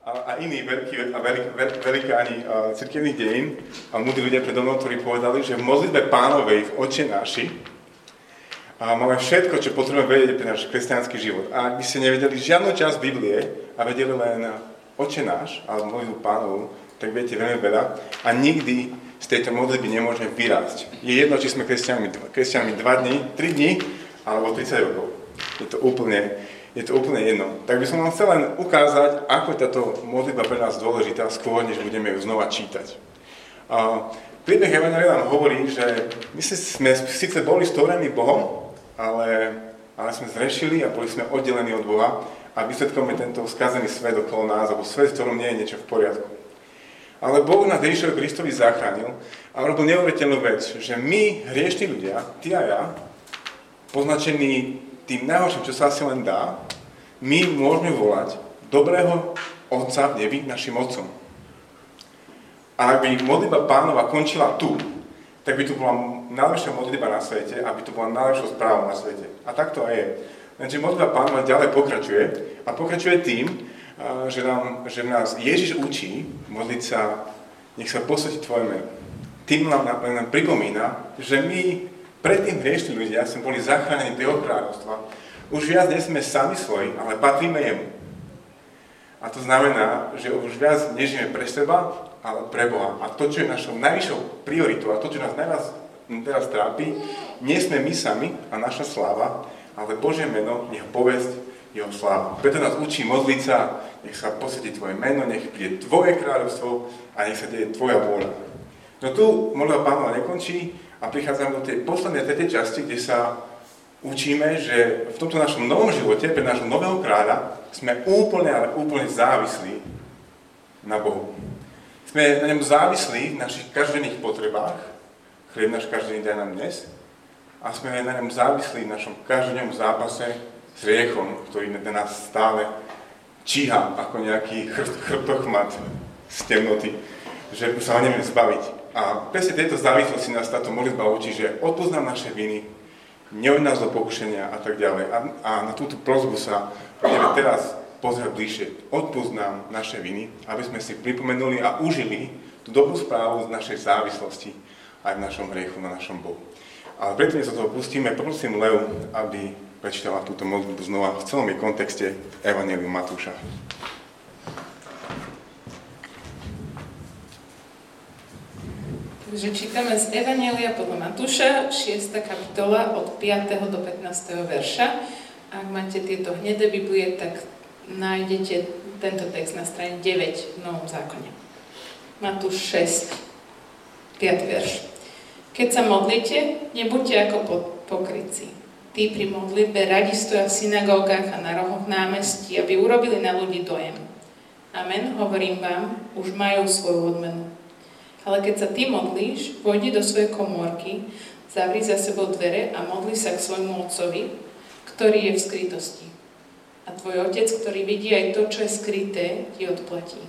a, a iní veľkí, a veľk, veľk, velikáni cirkevných dejín a múdri ľudia predo mnou, ktorí povedali, že v modlitbe pánovej v oče naši a máme všetko, čo potrebujeme vedieť pre náš kresťanský život. A ak by ste nevedeli žiadnu časť Biblie a vedeli len oče náš, alebo modlitbu pánovu, tak viete veľmi veľa a nikdy z tejto modlitby nemôžeme vyrásť. Je jedno, či sme kresťanmi, kresťanmi 2 dní, 3 dní, alebo 30 rokov. Je to úplne, je to úplne jedno. Tak by som vám chcel len ukázať, ako je táto modlitba pre nás dôležitá, skôr, než budeme ju znova čítať. A príbeh Evangelia nám hovorí, že my sme síce boli stvorení Bohom, ale, ale sme zrešili a boli sme oddelení od Boha a výsledkom je tento skazený svet okolo nás, alebo svet, v ktorom nie je niečo v poriadku. Ale Boh nás Ježišovi Kristovi zachránil a robil neuveriteľnú vec, že my, hriešní ľudia, ty a ja, poznačení tým najhorším, čo sa asi len dá, my môžeme volať dobrého Otca v nebi našim Otcom. A ak by modlitba pánova končila tu, tak by to bola najlepšia modlitba na svete, aby to bola najlepšia správa na svete. A tak to aj je. Lenže modlitba pánova ďalej pokračuje a pokračuje tým, že, nám, že nás Ježiš učí modliť sa, nech sa posvetí Tvoje meno. Tým nám, nám, pripomína, že my Predtým hriešní ľudia sme boli zachránení do jeho kráľovstva. Už viac nie sme sami svoji, ale patríme jemu. A to znamená, že už viac nežijeme pre seba, ale pre Boha. A to, čo je našou najvyššou prioritou a to, čo nás najviac teraz trápi, nie sme my sami a naša sláva, ale Božie meno, nech povesť jeho slávu. Preto nás učí modliť sa, nech sa posvetí Tvoje meno, nech príde Tvoje kráľovstvo a nech sa deje Tvoja vôľa. No tu modlitba pánova nekončí, a prichádzame do tej poslednej tretej časti, kde sa učíme, že v tomto našom novom živote, pre nášho nového kráľa, sme úplne, ale úplne závislí na Bohu. Sme na ňom závislí v našich každodenných potrebách, chlieb náš každodenný daj nám dnes, a sme na ňom závislí v našom každodennom zápase s riechom, ktorý na nás stále číha ako nejaký chrbtochmat z temnoty, že sa ho nevieme zbaviť. A presne tejto závislosti nás táto modlitba učí, že odpoznám naše viny, nehoď nás do pokušenia a tak ďalej. A, a na túto prozbu sa budeme teraz pozrieť bližšie. Odpoznám naše viny, aby sme si pripomenuli a užili tú dobrú správu z našej závislosti aj v našom hriechu na našom Bohu. Ale predtým, sa toho pustíme, poprosím Leu, aby prečítala túto modlitbu znova v celom jej kontexte Evangeliu Matúša. Takže čítame z Evanelia podľa Matúša, 6. kapitola od 5. do 15. verša. Ak máte tieto hnedé Biblie, tak nájdete tento text na strane 9 v Novom zákone. Matúš 6, 5. verš. Keď sa modlíte, nebuďte ako pokryci. Tí pri modlitbe radi stoja v synagógach a na rohoch námestí, aby urobili na ľudí dojem. Amen, hovorím vám, už majú svoju odmenu. Ale keď sa ty modlíš, vojdi do svojej komórky, zavri za sebou dvere a modli sa k svojmu otcovi, ktorý je v skrytosti. A tvoj otec, ktorý vidí aj to, čo je skryté, ti odplatí.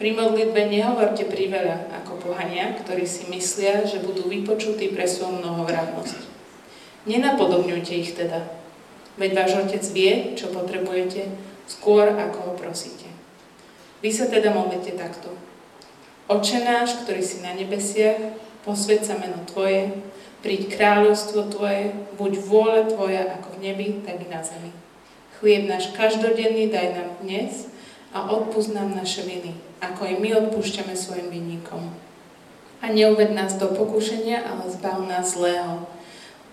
Pri modlitbe nehovorte priveľa ako pohania, ktorí si myslia, že budú vypočutí pre svoju mnohovrávnosť. Nenapodobňujte ich teda, veď váš otec vie, čo potrebujete, skôr ako ho prosíte. Vy sa teda modlite takto. Oče náš, ktorý si na nebesiach, posved sa meno Tvoje, príď kráľovstvo Tvoje, buď vôľa Tvoja ako v nebi, tak i na zemi. Chlieb náš každodenný daj nám dnes a odpúsť nám naše viny, ako i my odpúšťame svojim vinníkom. A neuved nás do pokušenia, ale zbav nás zlého.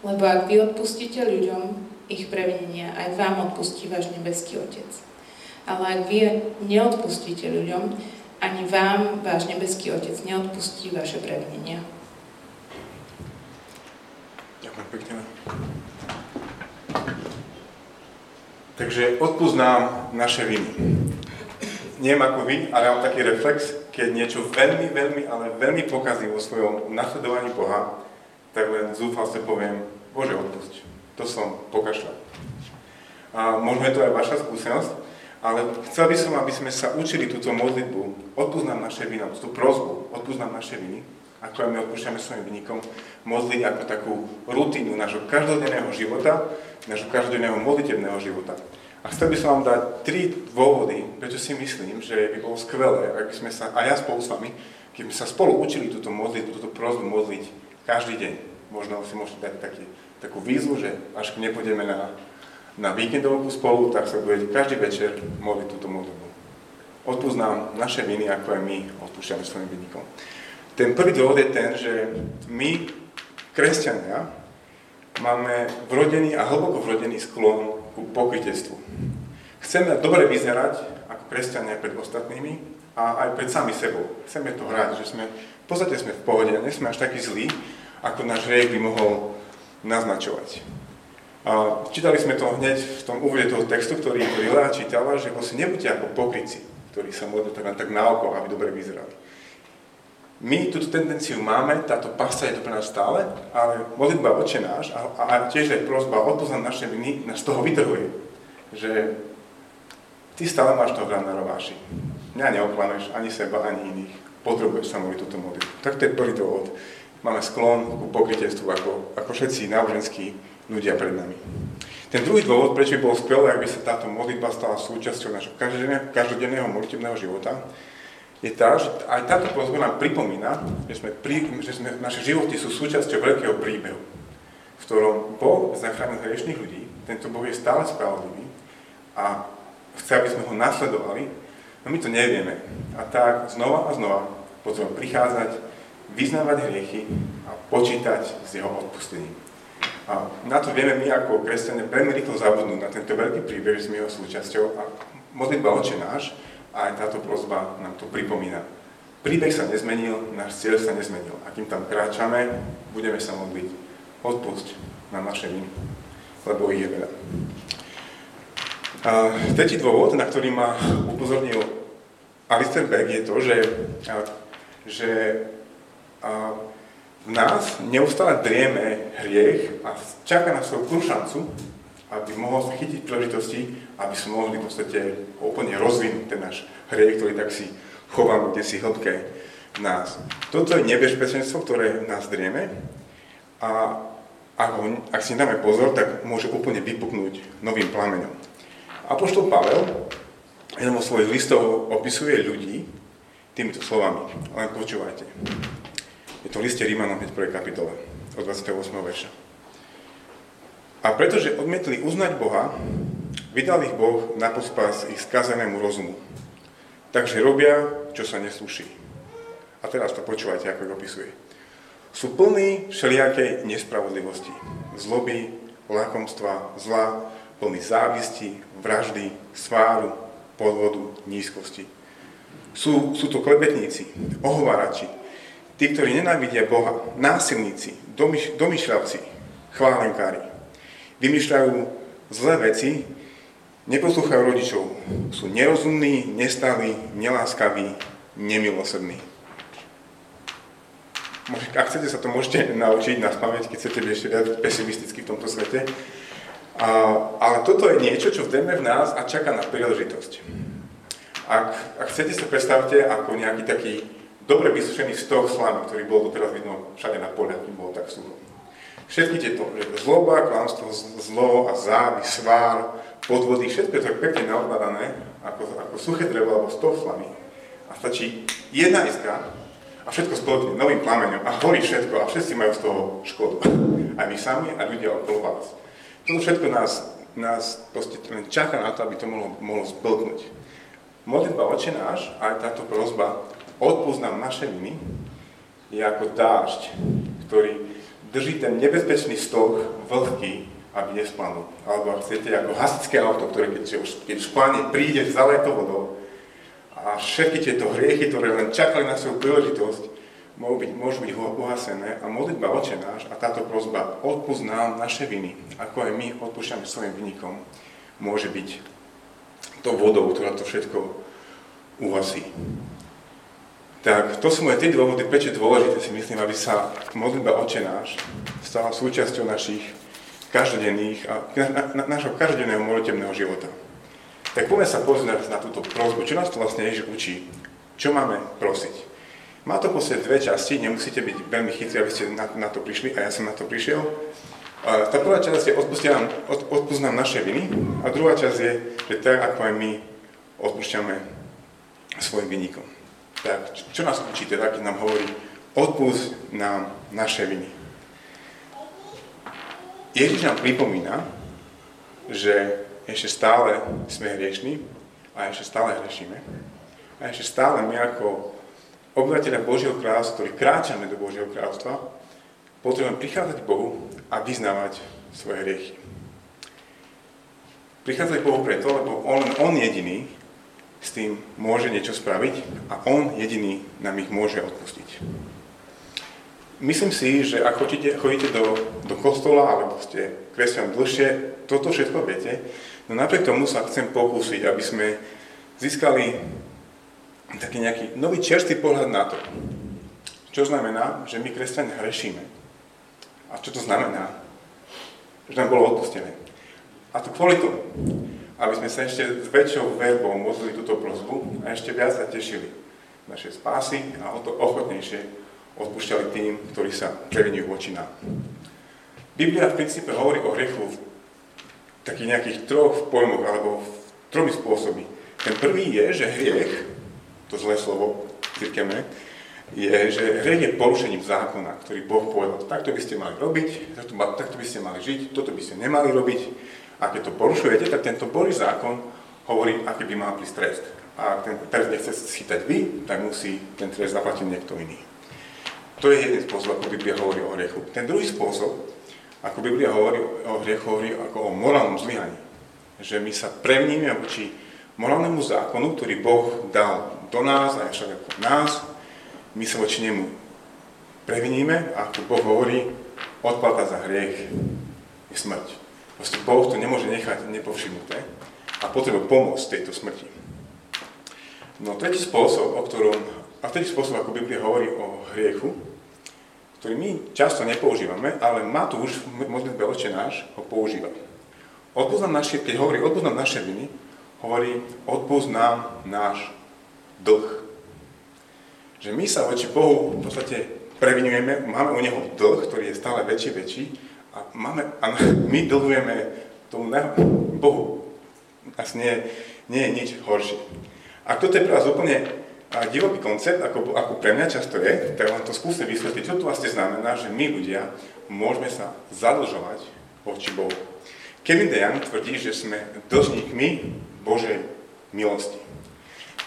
Lebo ak vy odpustíte ľuďom ich previnenia, aj vám odpustí váš nebeský Otec. Ale ak vy neodpustíte ľuďom ani vám váš nebeský Otec neodpustí vaše previnenia. Ďakujem pekne. Takže odpúznám naše viny. Neviem ako vy, ale mám taký reflex, keď niečo veľmi, veľmi, ale veľmi pokazí vo svojom nasledovaní Boha, tak len zúfalstve poviem, Bože, odpusť. To som pokašľal. A možno je to aj vaša skúsenosť, ale chcel by som, aby sme sa učili túto modlitbu, odpúznam naše viny, tú prozbu, odpúznam naše viny, ako aj my odpúšťame svojim vynikom, modliť ako takú rutínu nášho každodenného života, nášho každodenného modlitebného života. A chcel by som vám dať tri dôvody, prečo si myslím, že by bolo skvelé, ak sme sa, a ja spolu s vami, keby sme sa spolu učili túto modliť, túto prozbu modliť každý deň. Možno si môžete dať taký, takú výzvu, že až nepôjdeme na, na víkendovku spolu, tak sa budete každý večer modliť túto modlitbu. Odpúsť nám naše viny, ako aj my odpúšťame svojim vinníkom. Ten prvý dôvod je ten, že my, kresťania, máme vrodený a hlboko vrodený sklon ku pokrytectvu. Chceme dobre vyzerať ako kresťania pred ostatnými a aj pred sami sebou. Chceme to hrať, že sme, v podstate sme v pohode nie sme až takí zlí, ako náš hriech by mohol naznačovať. A čítali sme to hneď v tom úvode toho textu, ktorý, Lea čítala, že vlastne nebuďte ako pokryci, ktorí sa modlí tak, tak na oko, aby dobre vyzerali. My túto tendenciu máme, táto pasa je to pre nás stále, ale modlitba oče náš a, a tiež aj prosba odpoznať naše viny nás toho vytrhuje. Že ty stále máš toho na rováši. Mňa neoklameš ani seba, ani iných. Potrebuješ sa modliť túto modlitbu. Tak to je prvý dôvod. Máme sklon ku pokrytectvu ako, ako všetci náboženskí ľudia pred nami. Ten druhý dôvod, prečo by bolo skvelé, ak by sa táto modlitba stala súčasťou našho každodenného modlitebného života, je tá, že aj táto prozba nám pripomína, že, sme, pri, že sme, naše životy sú súčasťou veľkého príbehu, v ktorom Boh zachránil hriešných ľudí, tento Boh je stále spravodlivý a chce, aby sme ho nasledovali, no my to nevieme. A tak znova a znova potrebujeme prichádzať, vyznávať hriechy a počítať s jeho odpustením. A na to vieme my ako kresťania veľmi rýchlo zabudnúť na tento veľký príbeh, sme jeho súčasťou a modlitba oče náš a aj táto prozba nám to pripomína. Príbeh sa nezmenil, náš cieľ sa nezmenil. A kým tam kráčame, budeme sa modliť. Odpusť na naše viny, lebo ich je veľa. A tretí dôvod, na ktorý ma upozornil Alistair Beck, je to, že, že v nás neustále drieme hriech a čaká na svoju šancu, aby mohol sa chytiť príležitosti, aby sme mohli v podstate úplne rozvinúť ten náš hriech, ktorý tak si chováme kde si hĺbke v nás. Toto je nebezpečenstvo, ktoré nás drieme a ak, ho, ak si dáme pozor, tak môže úplne vypuknúť novým plameňom. Apoštol Pavel jeden vo svojich listov opisuje ľudí týmito slovami. Len počúvajte. Je to v liste Rímanom hneď prvej kapitole od 28. verša. A pretože odmietli uznať Boha, vydal ich Boh na pospas ich skazenému rozumu. Takže robia, čo sa neslúši. A teraz to počúvajte, ako ich opisuje. Sú plní všelijakej nespravodlivosti, zloby, lakomstva, zla, plný závisti, vraždy, sváru, podvodu, nízkosti. Sú, sú to klebetníci, ohovárači, tí, ktorí nenávidia Boha, násilníci, domyš, domyšľavci, chválenkári vymýšľajú zlé veci, neposlúchajú rodičov, sú nerozumní, nestáli, neláskaví, nemilosrdní. Ak chcete sa to, môžete naučiť na spamäť, keď chcete byť ešte viac pesimisticky v tomto svete. A, ale toto je niečo, čo vdeme v nás a čaká na príležitosť. Ak, ak chcete sa predstavte ako nejaký taký dobre vysušený stok slamy, ktorý bol doteraz vidno všade na poliach, bolo tak sucho. Všetky tieto, zloba, klamstvo, zlo a závy, svár, podvody, všetko je to pekne naokladané, ako, ako suché drevo alebo stov slamy. A stačí jedna iskra a všetko spolkne novým plameňom a horí všetko a všetci majú z toho škodu. Aj my sami a ľudia okolo vás. Toto všetko nás, nás proste len čaká na to, aby to mohlo, mohlo spolknúť. Modlitba oče náš, aj táto prozba, odpúsť nám naše viny, je ako dážď, ktorý drží ten nebezpečný stok vlhký, aby nesplanul. Alebo ak chcete, ako hasičské auto, ktoré keď, keď už plane, príde zaleto vodou a všetky tieto hriechy, ktoré len čakali na svoju príležitosť, môžu byť, môžu byť uhasené a modlitba oče náš a táto prozba odpúsť nám naše viny, ako aj my odpúšťame svojim vynikom, môže byť to vodou, ktorá to všetko uhasí. Tak to sú moje tri dôvody, prečo je dôležité si myslím, aby sa modlitba oče náš stala súčasťou našich každodenných a na, na, každodenného modlitebného života. Tak poďme sa pozrieť na túto prozbu. Čo nás to vlastne Ježiš učí? Čo máme prosiť? Má to podstate dve časti, nemusíte byť veľmi chytrí, aby ste na, na to prišli, a ja som na to prišiel. A tá prvá časť je odpúsť nám naše viny a druhá časť je, že tak ako aj my odpúšťame svojim vynikom. Tak čo nás učí teda, keď nám hovorí odpúsť nám naše viny? Ježiš nám pripomína, že ešte stále sme hriešní a ešte stále hriešíme. A ešte stále my ako obyvateľe Božieho kráľovstva, ktorí kráčame do Božieho kráľovstva, potrebujeme prichádzať k Bohu a vyznávať svoje hriechy. Prichádzať k Bohu preto, lebo On, on jediný s tým môže niečo spraviť a On jediný nám ich môže odpustiť. Myslím si, že ak chodíte, chodíte do, do kostola, alebo ste kresťan dlhšie, toto všetko viete, no napriek tomu sa chcem pokúsiť, aby sme získali taký nejaký nový čerstvý pohľad na to, čo znamená, že my kresťania hrešíme. A čo to znamená? Že nám bolo odpustené. A to kvôli tomu, aby sme sa ešte s väčšou verbou modlili túto prozbu a ešte viac sa tešili našej spásy a o to ochotnejšie odpúšťali tým, ktorí sa previnujú voči nám. Biblia v princípe hovorí o hriechu v takých nejakých troch pojmoch alebo v tromi spôsoby. Ten prvý je, že hriech, to zlé slovo cirkevné, je, že hriech je porušením zákona, ktorý Boh povedal, takto by ste mali robiť, takto, takto by ste mali žiť, toto by ste nemali robiť. A keď to porušujete, tak tento Boží zákon hovorí, aký by mal prísť trest. A ak ten trest nechce schytať vy, tak musí ten trest zaplatiť niekto iný. To je jeden spôsob, ako Biblia hovorí o hriechu. Ten druhý spôsob, ako Biblia hovorí o hriechu, hovorí ako o morálnom zlyhaní. Že my sa prevníme voči morálnemu zákonu, ktorý Boh dal do nás a však ako nás, my sa voči nemu previníme a ako Boh hovorí, odplata za hriech je smrť. Proste Boh to nemôže nechať nepovšimnuté a potrebuje pomôcť tejto smrti. No tretí spôsob, o ktorom, a tretí spôsob, ako Biblia hovorí o hriechu, ktorý my často nepoužívame, ale Matúš v modlitbe Oče náš ho používa. Odpúsť naše, keď hovorí odpúsť naše viny, hovorí odpúsť náš dlh. Že my sa voči Bohu v podstate previnujeme, máme u Neho dlh, ktorý je stále väčší, väčší a, máme, a my dlhujeme tomu Bohu. Asi nie, nie je nič horšie. A toto je pre vás úplne divoký koncept, ako, ako pre mňa často je, tak vám to skúsim vysvetliť, čo to vlastne znamená, že my ľudia môžeme sa zadlžovať voči Bohu. Kevin DeYoung tvrdí, že sme dlžníkmi Božej milosti.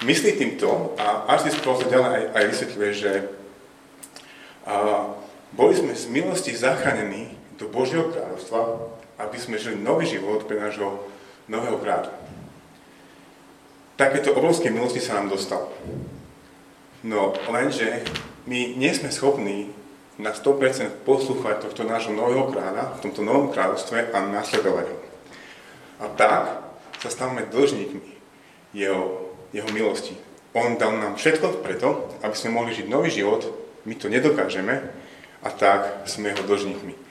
Myslí týmto, a až si spolu ďalej aj, aj vysvetľuje, že a, boli sme z milosti zachránení do Božieho kráľovstva, aby sme žili nový život pre nášho nového kráľa takéto obrovské milosti sa nám dostalo. No lenže my nie sme schopní na 100% poslúchať tohto nášho nového kráľa v tomto novom kráľovstve a nasledovať ho. A tak sa stávame dlžníkmi jeho, jeho milosti. On dal nám všetko preto, aby sme mohli žiť nový život, my to nedokážeme a tak sme jeho dlžníkmi.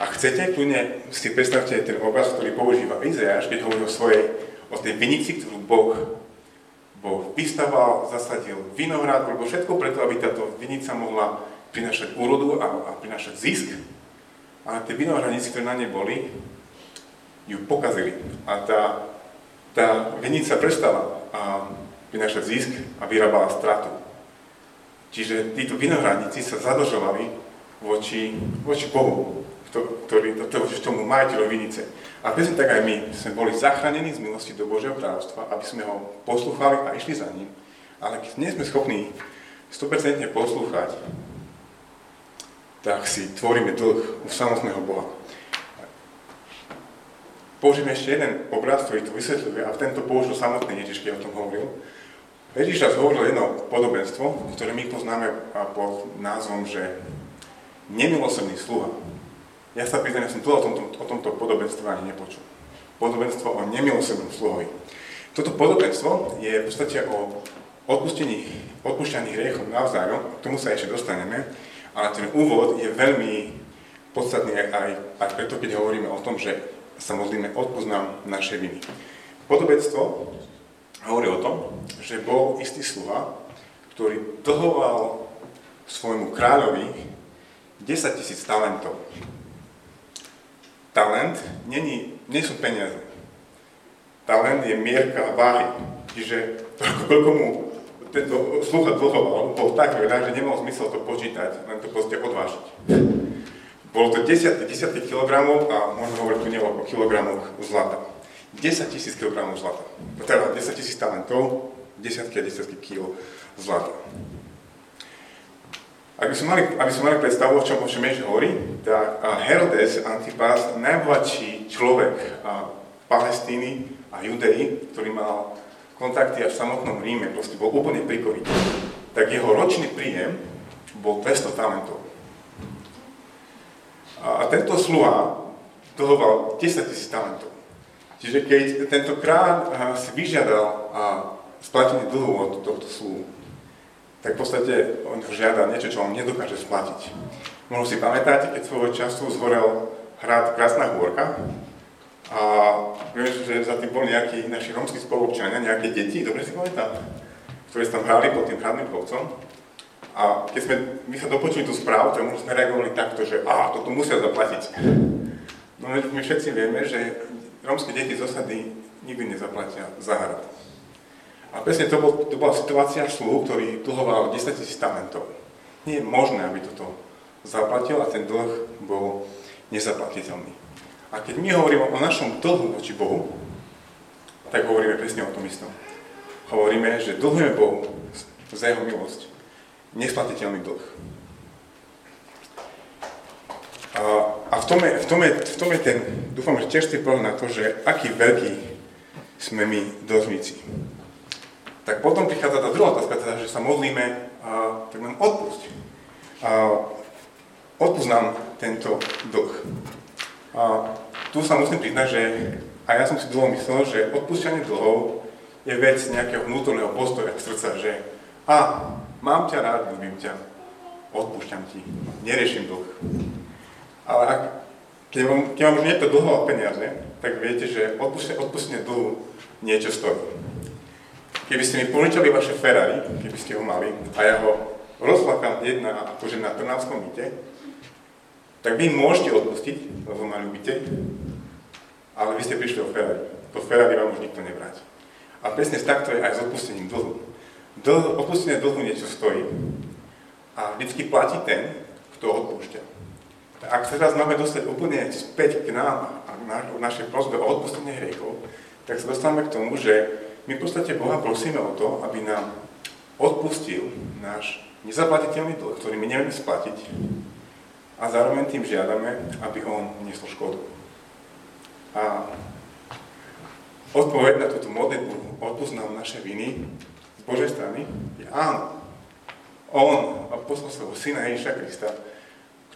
A chcete, kľudne si predstavte ten obraz, ktorý používa Izajáš, keď hovorí o svojej, o tej vinici, ktorú Boh Boh vystaval, zasadil vinohrad, robil všetko preto, aby táto vinica mohla prinašať úrodu a, a prinašať zisk. Ale tie vinohradníci, ktoré na nej boli, ju pokazili. A tá, tá vinica prestala a prinašať zisk a vyrábala stratu. Čiže títo vinohradníci sa zadlžovali voči, voči Bohu, ktorý, to, to, tomu majiteľovi vinice. A presne tak aj my sme boli zachránení z milosti do Božieho kráľovstva, aby sme ho poslúchali a išli za ním. Ale keď nie sme schopní 100% poslúchať, tak si tvoríme dlh u samotného Boha. Použijem ešte jeden obraz, ktorý to vysvetľuje a v tento použil samotný Ježiš, keď o tom hovoril. Ježiš raz hovoril jedno podobenstvo, ktoré my poznáme pod názvom, že nemilosrdný sluha. Ja sa priznám, ja som tu o tomto, o tomto podobenstve ani nepočul. Podobenstvo o nemilosrdnom sluhovi. Toto podobenstvo je v podstate o odpustení, odpúšťaní hriechom navzájom, k tomu sa ešte dostaneme, ale ten úvod je veľmi podstatný aj, aj preto, keď hovoríme o tom, že sa modlíme odpoznám naše viny. Podobenstvo hovorí o tom, že bol istý sluha, ktorý dlhoval svojmu kráľovi 10 tisíc talentov. Talent není, nie sú peniaze. Talent je mierka váhy. Čiže koľko mu tento slucha dlhoval, bol tak veľa, že nemal zmysel to počítať, len to proste odvážiť. Bolo to desiatky, desiatky kilogramov a môžeme hovoriť tu nie o kilogramoch zlata. 10 tisíc kilogramov zlata. Teda 10 tisíc talentov, desiatky a desiatky kilo zlata. Aby sme mali, aby sme mali predstavu, o čom, Ježiš hovorí, tak Herodes Antipas, najbohatší človek Palestíny a Judei, ktorý mal kontakty až v samotnom Ríme, proste bol úplne prikovitý, tak jeho ročný príjem bol 200 talentov. A tento sluha dlhoval 10 tisíc talentov. Čiže keď tento kráľ si vyžiadal splatenie dlhu od tohto sluhu, tak v podstate on žiada niečo, čo on nedokáže splatiť. Možno si pamätáte, keď svojho času zhorel hrad Krásna hôrka a viem, že za tým boli nejakí naši romskí spolupčania, nejaké deti, dobre si pamätám, ktoré sa tam hrali pod tým hradným kopcom. A keď sme my sa dopočuli tú správu, tak sme reagovali takto, že a, toto musia zaplatiť. No my všetci vieme, že romské deti z osady nikdy nezaplatia za hrad. A presne to, bol, to bola situácia slúh, ktorý dlhoval 10 tisíc talentov. Nie je možné, aby toto zaplatil a ten dlh bol nezaplatiteľný. A keď my hovoríme o našom dlhu voči Bohu, tak hovoríme presne o tom istom. Hovoríme, že dlhujeme Bohu za jeho milosť. Nesplatiteľný dlh. A, a v, tom je, v, tom je, v tom je ten, dúfam, že tiež ste na to, že aký veľký sme my dlžníci tak potom prichádza tá druhá otázka, teda, že sa modlíme, a, tak nám odpusť. A, odpust nám tento dlh. A tu sa musím priznať, že a ja som si dlho myslel, že odpúšťanie dlhov je vec nejakého vnútorného postoja srdca, že a, mám ťa rád, ľúbim ťa, odpúšťam ti, neriešim dlh. Ale ak, keď vám, keď vám už niekto dlho peniaze, tak viete, že odpustenie dlhu niečo stojí. Keby ste mi požičali vaše Ferrari, keby ste ho mali, a ja ho rozplakám jedna akože na Trnavskom byte, tak vy môžete odpustiť, lebo ma ľúbite, ale vy ste prišli o Ferrari. To Ferrari vám už nikto nevráti. A presne takto je aj s odpustením dlhu. Dlh, odpustenie dlhu niečo stojí a vždycky platí ten, kto odpúšťa. Ak sa teraz máme dostať úplne späť k nám a na, našej prosbe o odpustenie hriechov, tak sa dostávame k tomu, že my v podstate Boha prosíme o to, aby nám odpustil náš nezaplatiteľný dlh, ktorý my nevieme splatiť a zároveň tým žiadame, aby on niesol škodu. A odpoveď na túto modlitbu, odpust nám naše viny z Božej strany, je áno. On poslal svojho syna Ježiša Krista,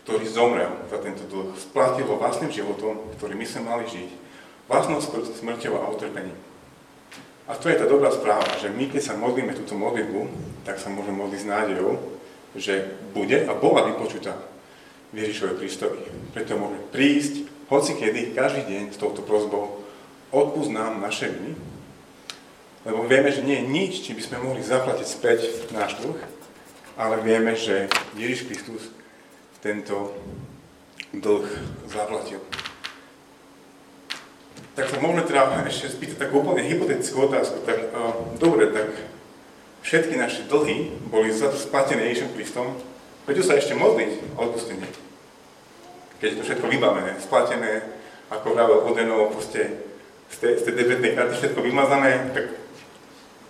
ktorý zomrel za tento dlh, splatil ho vlastným životom, ktorý my sme mali žiť, vlastnou smrťou a utrpením. A to je tá dobrá správa, že my, keď sa modlíme túto modlitbu, tak sa môžeme modliť s nádejou, že bude a bola vypočutá v Ježišovej Kristovi. Preto môžeme prísť hoci kedy, každý deň s touto prozbou, odpúsť nám naše viny, lebo vieme, že nie je nič, či by sme mohli zaplatiť späť náš dlh, ale vieme, že Ježiš Kristus tento dlh zaplatil tak sa môžeme teda ešte spýtať takú úplne hypotetickú otázku. Tak, uh, dobre, tak všetky naše dlhy boli splatené Ježišom Kristom, prečo sa ešte modliť o odpustenie? Keď je to všetko vybavené, splatené, ako vravel Odenov, proste z tej, z tej debetnej karty všetko vymazané, tak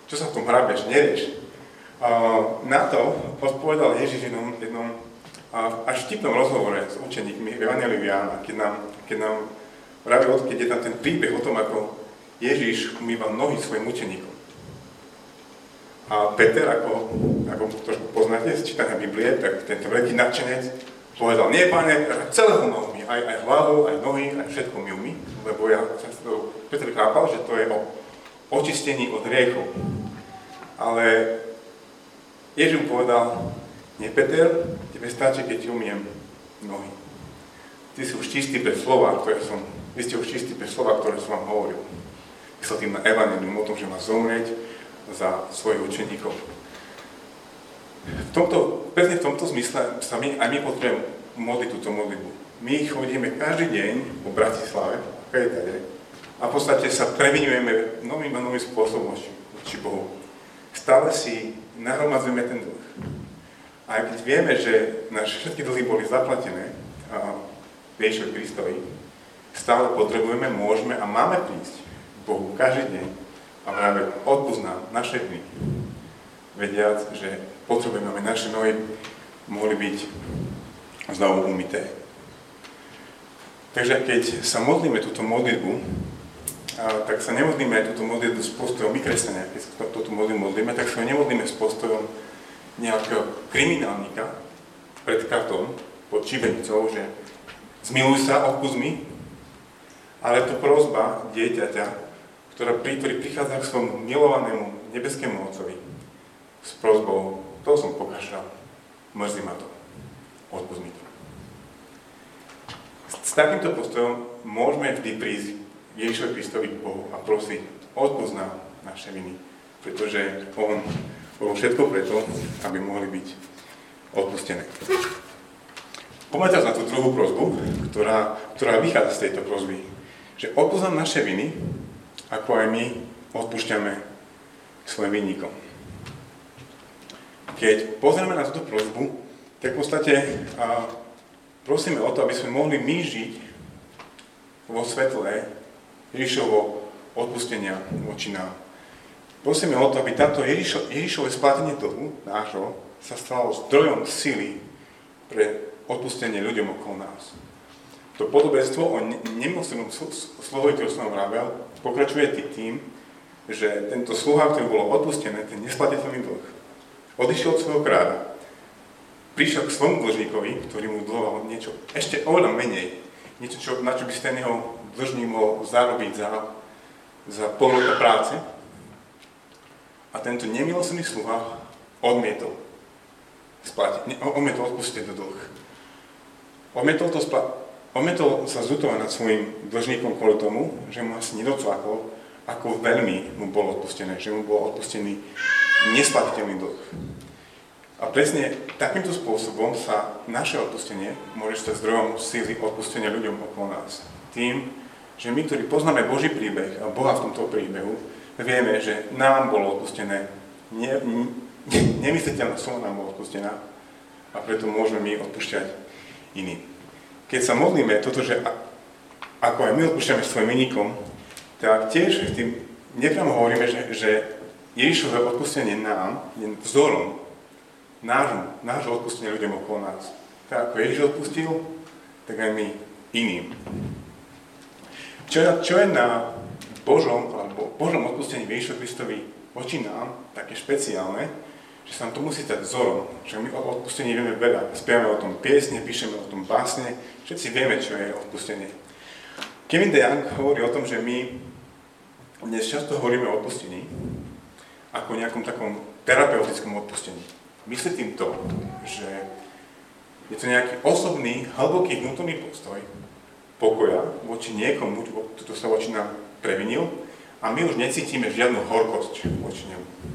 čo sa v tom hrábeš, nerieš. Uh, na to odpovedal Ježiš jednom, jednom uh, až vtipnom rozhovore s učeníkmi v Evangeliu Jána, keď nám, keď nám Práve od, keď je tam ten príbeh o tom, ako Ježiš umýval nohy svojim učeníkom. A Peter, ako, ako trošku poznáte z čítania Biblie, tak tento veľký nadšenec povedal, nie pane, celého nohu mi, aj, aj hlavu, aj nohy, aj všetko mi umy, lebo ja som to, Peter chápal, že to je o očistení od hriechov. Ale Ježiš mu povedal, nie Peter, tebe stačí, keď ti umiem nohy. Ty si už čistý bez slova, ktoré som vy ste už čistí pre slova, ktoré som vám hovoril. Myslel tým na evanelium o tom, že má zomrieť za svojich učeníkov. V tomto, presne v tomto zmysle sa my, aj my potrebujeme modliť túto modlitbu. my chodíme každý deň po Bratislave, tady, a v podstate sa previnujeme novým a novým spôsobom voči Bohu. Stále si nahromadzujeme ten dlh. A keď vieme, že naše všetky dlhy boli zaplatené a Ježišovi Kristovi, stále potrebujeme, môžeme a máme prísť Bohu každý deň a práve odpúsť nám naše dny. Vediac, že potrebujeme, aby naše nohy mohli byť znovu umité. Takže keď sa modlíme túto modlitbu, tak sa nemodlíme túto modlitbu s postojom, my kresťania, keď sa túto modlitbu modlíme, tak sa nemodlíme s postojom nejakého kriminálnika pred kartom, pod čivenicou, že zmiluj sa, odpust mi, ale je to prozba dieťaťa, ktorá, ktorý prichádza k svojmu milovanému nebeskému Otcovi s prozbou, to som pokašľal, mrzí ma to, odpust mi to. S takýmto postojom môžeme vždy prísť Ježišovi Kristovi k Bohu a prosiť, odpúsť nám naše viny, pretože On bol všetko preto, aby mohli byť odpustené. Poďme na tú druhú prozbu, ktorá, ktorá vychádza z tejto prozby. Že odpúsť naše viny, ako aj my odpúšťame svojim vinníkom. Keď pozrieme na túto prozbu, tak v podstate a, prosíme o to, aby sme mohli my žiť vo svetle Ježišovo odpustenia voči nám. Prosíme o to, aby táto Ježišo, Ježišové splatenie dlhu nášho sa stalo zdrojom sily pre odpustenie ľuďom okolo nás. To podobenstvo o nemilosrdnom slovo, ktoré som vravel, pokračuje tým, že tento sluha, ktorý bolo odpustené, ten nesplatiteľný dlh, odišiel od svojho kráľa, prišiel k svojmu dlžníkovi, ktorý mu dlhoval niečo ešte oveľa menej, niečo, čo, na čo by ten jeho dlžník mohol zarobiť za, za pol práce. A tento nemilosrdný sluha odmietol splatiť, odmietol odpustiť dlh. Odmietol, to spla- odmietol sa zutovať nad svojim dlžníkom kvôli tomu, že mu asi nedocvakol, ako veľmi mu bolo odpustené, že mu bol odpustený nesplatiteľný dlh. A presne takýmto spôsobom sa naše odpustenie môže stať zdrojom síly odpustenia ľuďom okolo nás. Tým, že my, ktorí poznáme Boží príbeh a Boha v tomto príbehu, vieme, že nám bolo odpustené, ne, ne, nemysliteľná suma nám bola odpustená a preto môžeme my odpúšťať iným. Keď sa modlíme toto, že ako aj my odpúšťame svojim vynikom, tak tiež tým nepriamo hovoríme, že, že Ježišové odpustenie nám je vzorom nášho, nášho odpustenia ľuďom okolo nás. Tak ako Ježiš odpustil, tak aj my iným. Čo je, čo je na Božom, alebo Božom odpustení Ježišovi Kristovi voči nám také špeciálne, že sa nám to musí stať vzorom, že my o odpustení vieme veľa. Spievame o tom piesne, píšeme o tom básne, všetci vieme, čo je odpustenie. Kevin DeYoung hovorí o tom, že my dnes často hovoríme o odpustení ako o nejakom takom terapeutickom odpustení. Myslí tým to, že je to nejaký osobný, hlboký vnútorný postoj, pokoja voči niekomu, kto sa voči nám previnil a my už necítime žiadnu horkosť voči nemu.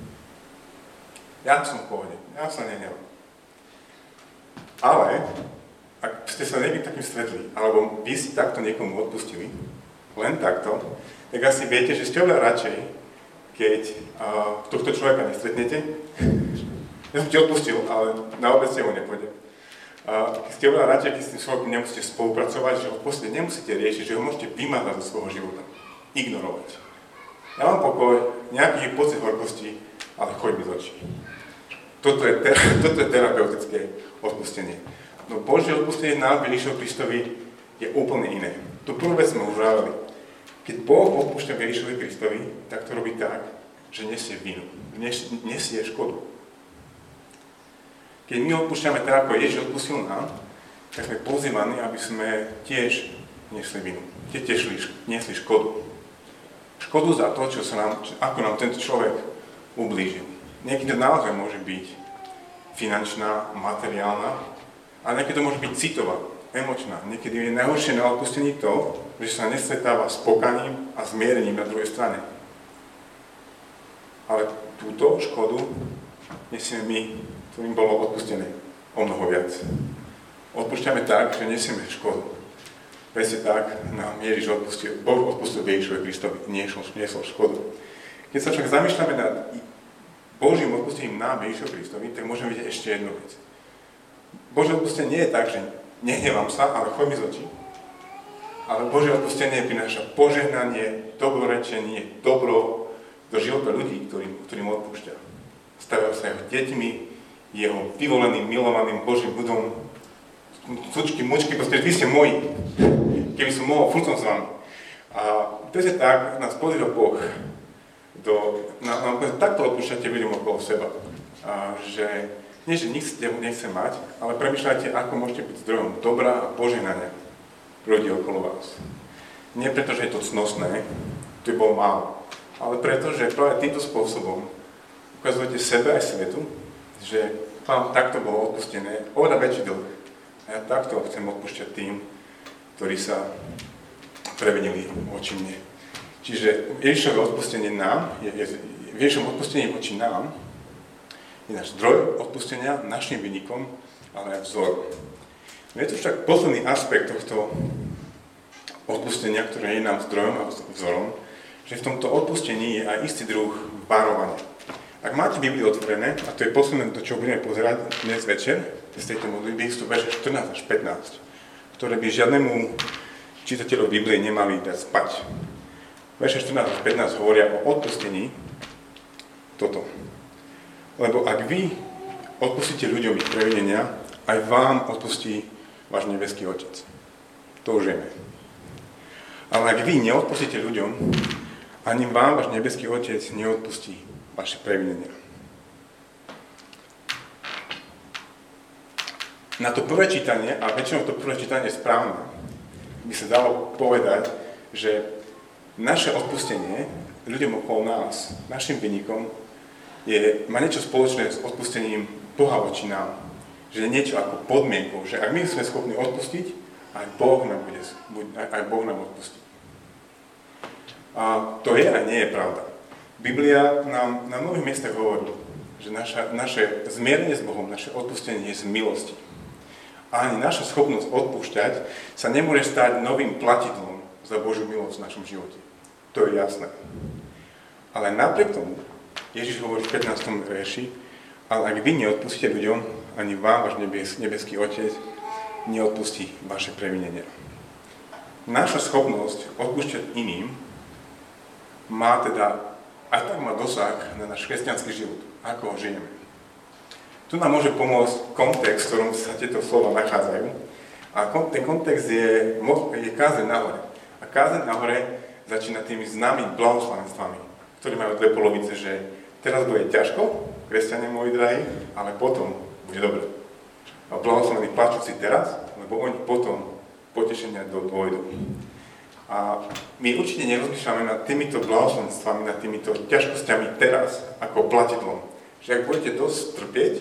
Ja som v pohode, ja sa nenev. Ale, ak ste sa niekým takým stretli, alebo vy si takto niekomu odpustili, len takto, tak asi viete, že ste oveľa radšej, keď uh, tohto človeka nestretnete. ja som ti odpustil, ale na obec ho nepôjdem keď ste oveľa radšej, keď s tým človekom nemusíte spolupracovať, že ho nemusíte riešiť, že ho môžete vymazať zo svojho života, ignorovať. Ja mám pokoj, nejaký pocit horkosti, ale choď mi z očí. Toto je, ter- toto je terapeutické odpustenie. No Božie odpustenie nám, Ježišovi Kristovi, je úplne iné. Tu prvú vec sme už vraveli. Keď Boh odpúšťa Ježišovi Kristovi, tak to robí tak, že nesie vinu, nesie škodu. Keď my odpúšťame tak, ako Ježiš odpustil nám, tak sme pozývaní, aby sme tiež nesli vinu. Tiež nesli škodu. Škodu za to, čo sa nám, ako nám tento človek ublížil. Niekedy to naozaj môže byť finančná, materiálna, a niekedy to môže byť citová, emočná. Niekedy je najhoršie na odpustení to, že sa nestretáva s pokaním a zmierením na druhej strane. Ale túto škodu nesieme my ktorým bolo odpustené o mnoho viac. Odpúšťame tak, že nesieme škodu. Presne tak nám Ježiš odpustil, Boh odpustil Ježišovi Kristovi, niesol, niesol škodu. Keď sa však zamýšľame nad Božím odpustením nám, Ježišovi Kristovi, tak môžeme vidieť ešte jednu vec. Božie odpustenie nie je tak, že nehnevám sa, ale choď mi z očí. Ale Božie odpustenie prináša požehnanie, dobrorečenie, dobro do života ľudí, ktorým, ktorým odpúšťa. Stavajú sa jeho deťmi, jeho vyvoleným, milovaným Božím ľudom, sučky, mučky, proste vy ste moji. Keby som mohol, furt som s vami. A presne tak nás pozrel Boh do, na, na, takto odpúšťate ľuďom okolo seba. A, že nie, že nič nechce mať, ale premyšľajte, ako môžete byť zdrojom dobra a požehnania ľudí okolo vás. Nie preto, že je to cnosné, to by bolo málo, ale preto, že práve týmto spôsobom ukazujete sebe aj svetu, že vám takto bolo odpustené, oveľa väčší dlh. A ja takto chcem odpúšťať tým, ktorí sa prevenili voči mne. Čiže Ježišové odpustenie nám, je, je, odpustenie voči nám je náš zdroj odpustenia našim vynikom, ale aj vzor. Je to však posledný aspekt tohto odpustenia, ktoré je nám zdrojom a vzorom, že v tomto odpustení je aj istý druh varovania. Ak máte Bibliu otvorené, a to je posledné, do čo budeme pozerať dnes večer, z tejto modlitby, sú verše 14 až 15, ktoré by žiadnemu čitateľov Biblie nemali dať spať. Verše 14 až 15 hovoria o odpustení toto. Lebo ak vy odpustíte ľuďom ich previnenia, aj vám odpustí váš nebeský Otec. To už vieme. Ale ak vy neodpustíte ľuďom, ani vám váš nebeský Otec neodpustí vaše previnenia. Na to prvé čítanie, a väčšinou to prvé čítanie je správne, by sa dalo povedať, že naše odpustenie ľuďom okolo nás, našim vynikom, je, má niečo spoločné s odpustením Boha voči nám. Že je niečo ako podmienkou, že ak my sme schopní odpustiť, aj Boh nám, bude, aj boh nám odpustí. A to je a nie je pravda. Biblia nám na mnohých miestach hovorí, že naša, naše zmierenie s Bohom, naše odpustenie je z milosti. A ani naša schopnosť odpúšťať sa nemôže stať novým platidlom za Božiu milosť v našom živote. To je jasné. Ale napriek tomu Ježiš hovorí v 15. verši, ale ak vy neodpustíte ľuďom, ani vám váš nebes, nebeský Otec neodpustí vaše previnenia. Naša schopnosť odpúšťať iným má teda aj tak má dosah na náš kresťanský život, ako ho žijeme. Tu nám môže pomôcť kontext, v ktorom sa tieto slova nachádzajú. A ten kontext je, je kázeň nahore. A kázeň nahore začína tými známymi blahoslavenstvami, ktoré majú dve polovice, že teraz bude ťažko, kresťania moji drahí, ale potom bude dobre. A blahoslavení plačúci teraz, lebo oni potom potešenia do dôjdu. A my určite nerozmýšľame nad týmito blahoslavenstvami, nad týmito ťažkosťami teraz, ako platidlom. Že ak budete dosť trpieť,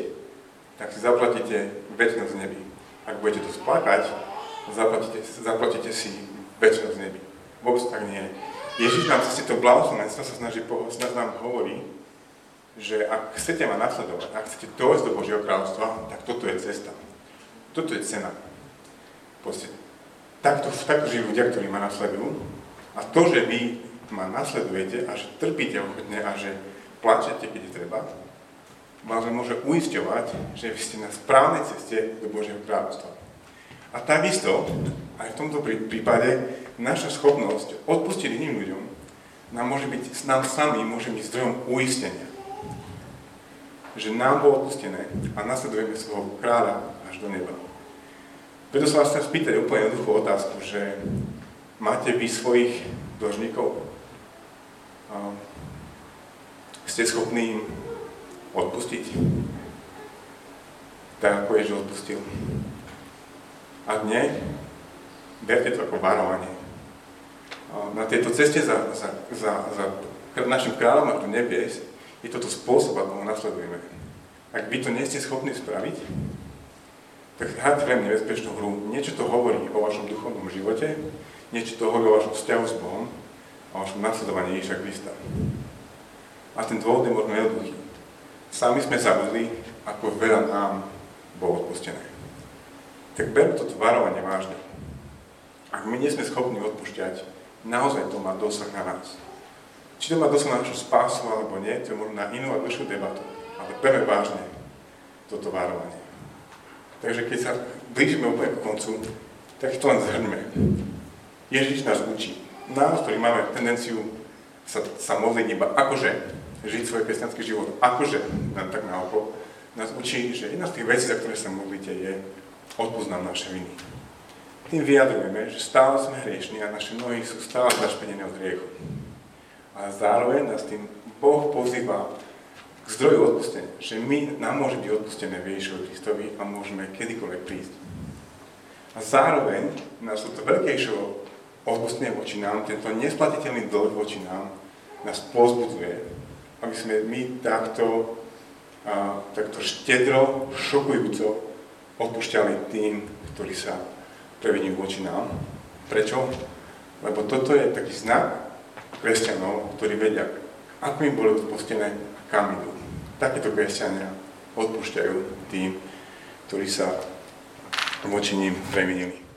tak si zaplatíte väčšnosť nebi. Ak budete dosť plakať, zaplatíte, zaplatíte si väčšnosť nebi. Vôbec tak nie. Ježiš nám cez tieto blahoslovenstva sa snaží, snaží nám hovorí, že ak chcete ma nasledovať, ak chcete dojsť do Božieho kráľovstva, tak toto je cesta. Toto je cena. Proste Takto, takto žijú ľudia, ktorí ma nasledujú. A to, že vy ma nasledujete a že trpíte ochotne a že plačete, keď je treba, vás môže uisťovať, že vy ste na správnej ceste do Božieho kráľovstva. A takisto, aj v tomto prípade, naša schopnosť odpustiť iným ľuďom nám môže byť, nám sami môže byť zdrojom uistenia. Že nám bolo odpustené a nasledujeme svojho kráľa až do neba. Preto sa vás chcem spýtať úplne jednoduchú otázku, že máte vy svojich dlžníkov? Ste schopní im odpustiť? Tak ako Ježiš odpustil. Ak nie, berte to ako varovanie. Na tejto ceste za, za, za, za našim kráľom až do nebies je toto spôsob, ako ho nasledujeme. Ak vy to nie ste schopní spraviť, tak hrať veľmi nebezpečnú hru. Niečo to hovorí o vašom duchovnom živote, niečo to hovorí o vašom vzťahu s Bohom a o vašom nasledovaní Ježiša Krista. A ten dôvod je možno jednoduchý. Sami sme zabudli, ako veľa nám bolo odpustené. tak berú toto varovanie vážne. Ak my nie sme schopní odpúšťať, naozaj to má dosah na nás. Či to má dosah na našu spásu alebo nie, to je možno na inú a dlhšiu debatu. Ale berme vážne toto varovanie. Takže keď sa blížime úplne k koncu, tak to len zhrňme. Ježiš nás učí. Nás, ktorí máme tendenciu sa, sa modliť iba akože, žiť svoj kresťanský život akože, len tak naopak, nás učí, že jedna z tých vecí, za ktoré sa modlíte, je odpúsť naše viny. Tým vyjadrujeme, že stále sme hriešni a naše nohy sú stále zašpenené od hriechu. A zároveň nás tým Boh pozýva k zdroju odpustenia, že my, nám môže byť odpustené v Ježišovi Kristovi a môžeme kedykoľvek prísť. A zároveň nás toto veľkejšieho odpustenia voči nám, tento nesplatiteľný dlh voči nám, nás pozbudzuje, aby sme my takto, a, takto štedro, šokujúco odpúšťali tým, ktorí sa previnujú voči nám. Prečo? Lebo toto je taký znak kresťanov, ktorí vedia, ako im boli odpustené a kam idú. Takéto kresťania odpúšťajú tým, ktorí sa voči ním previnili.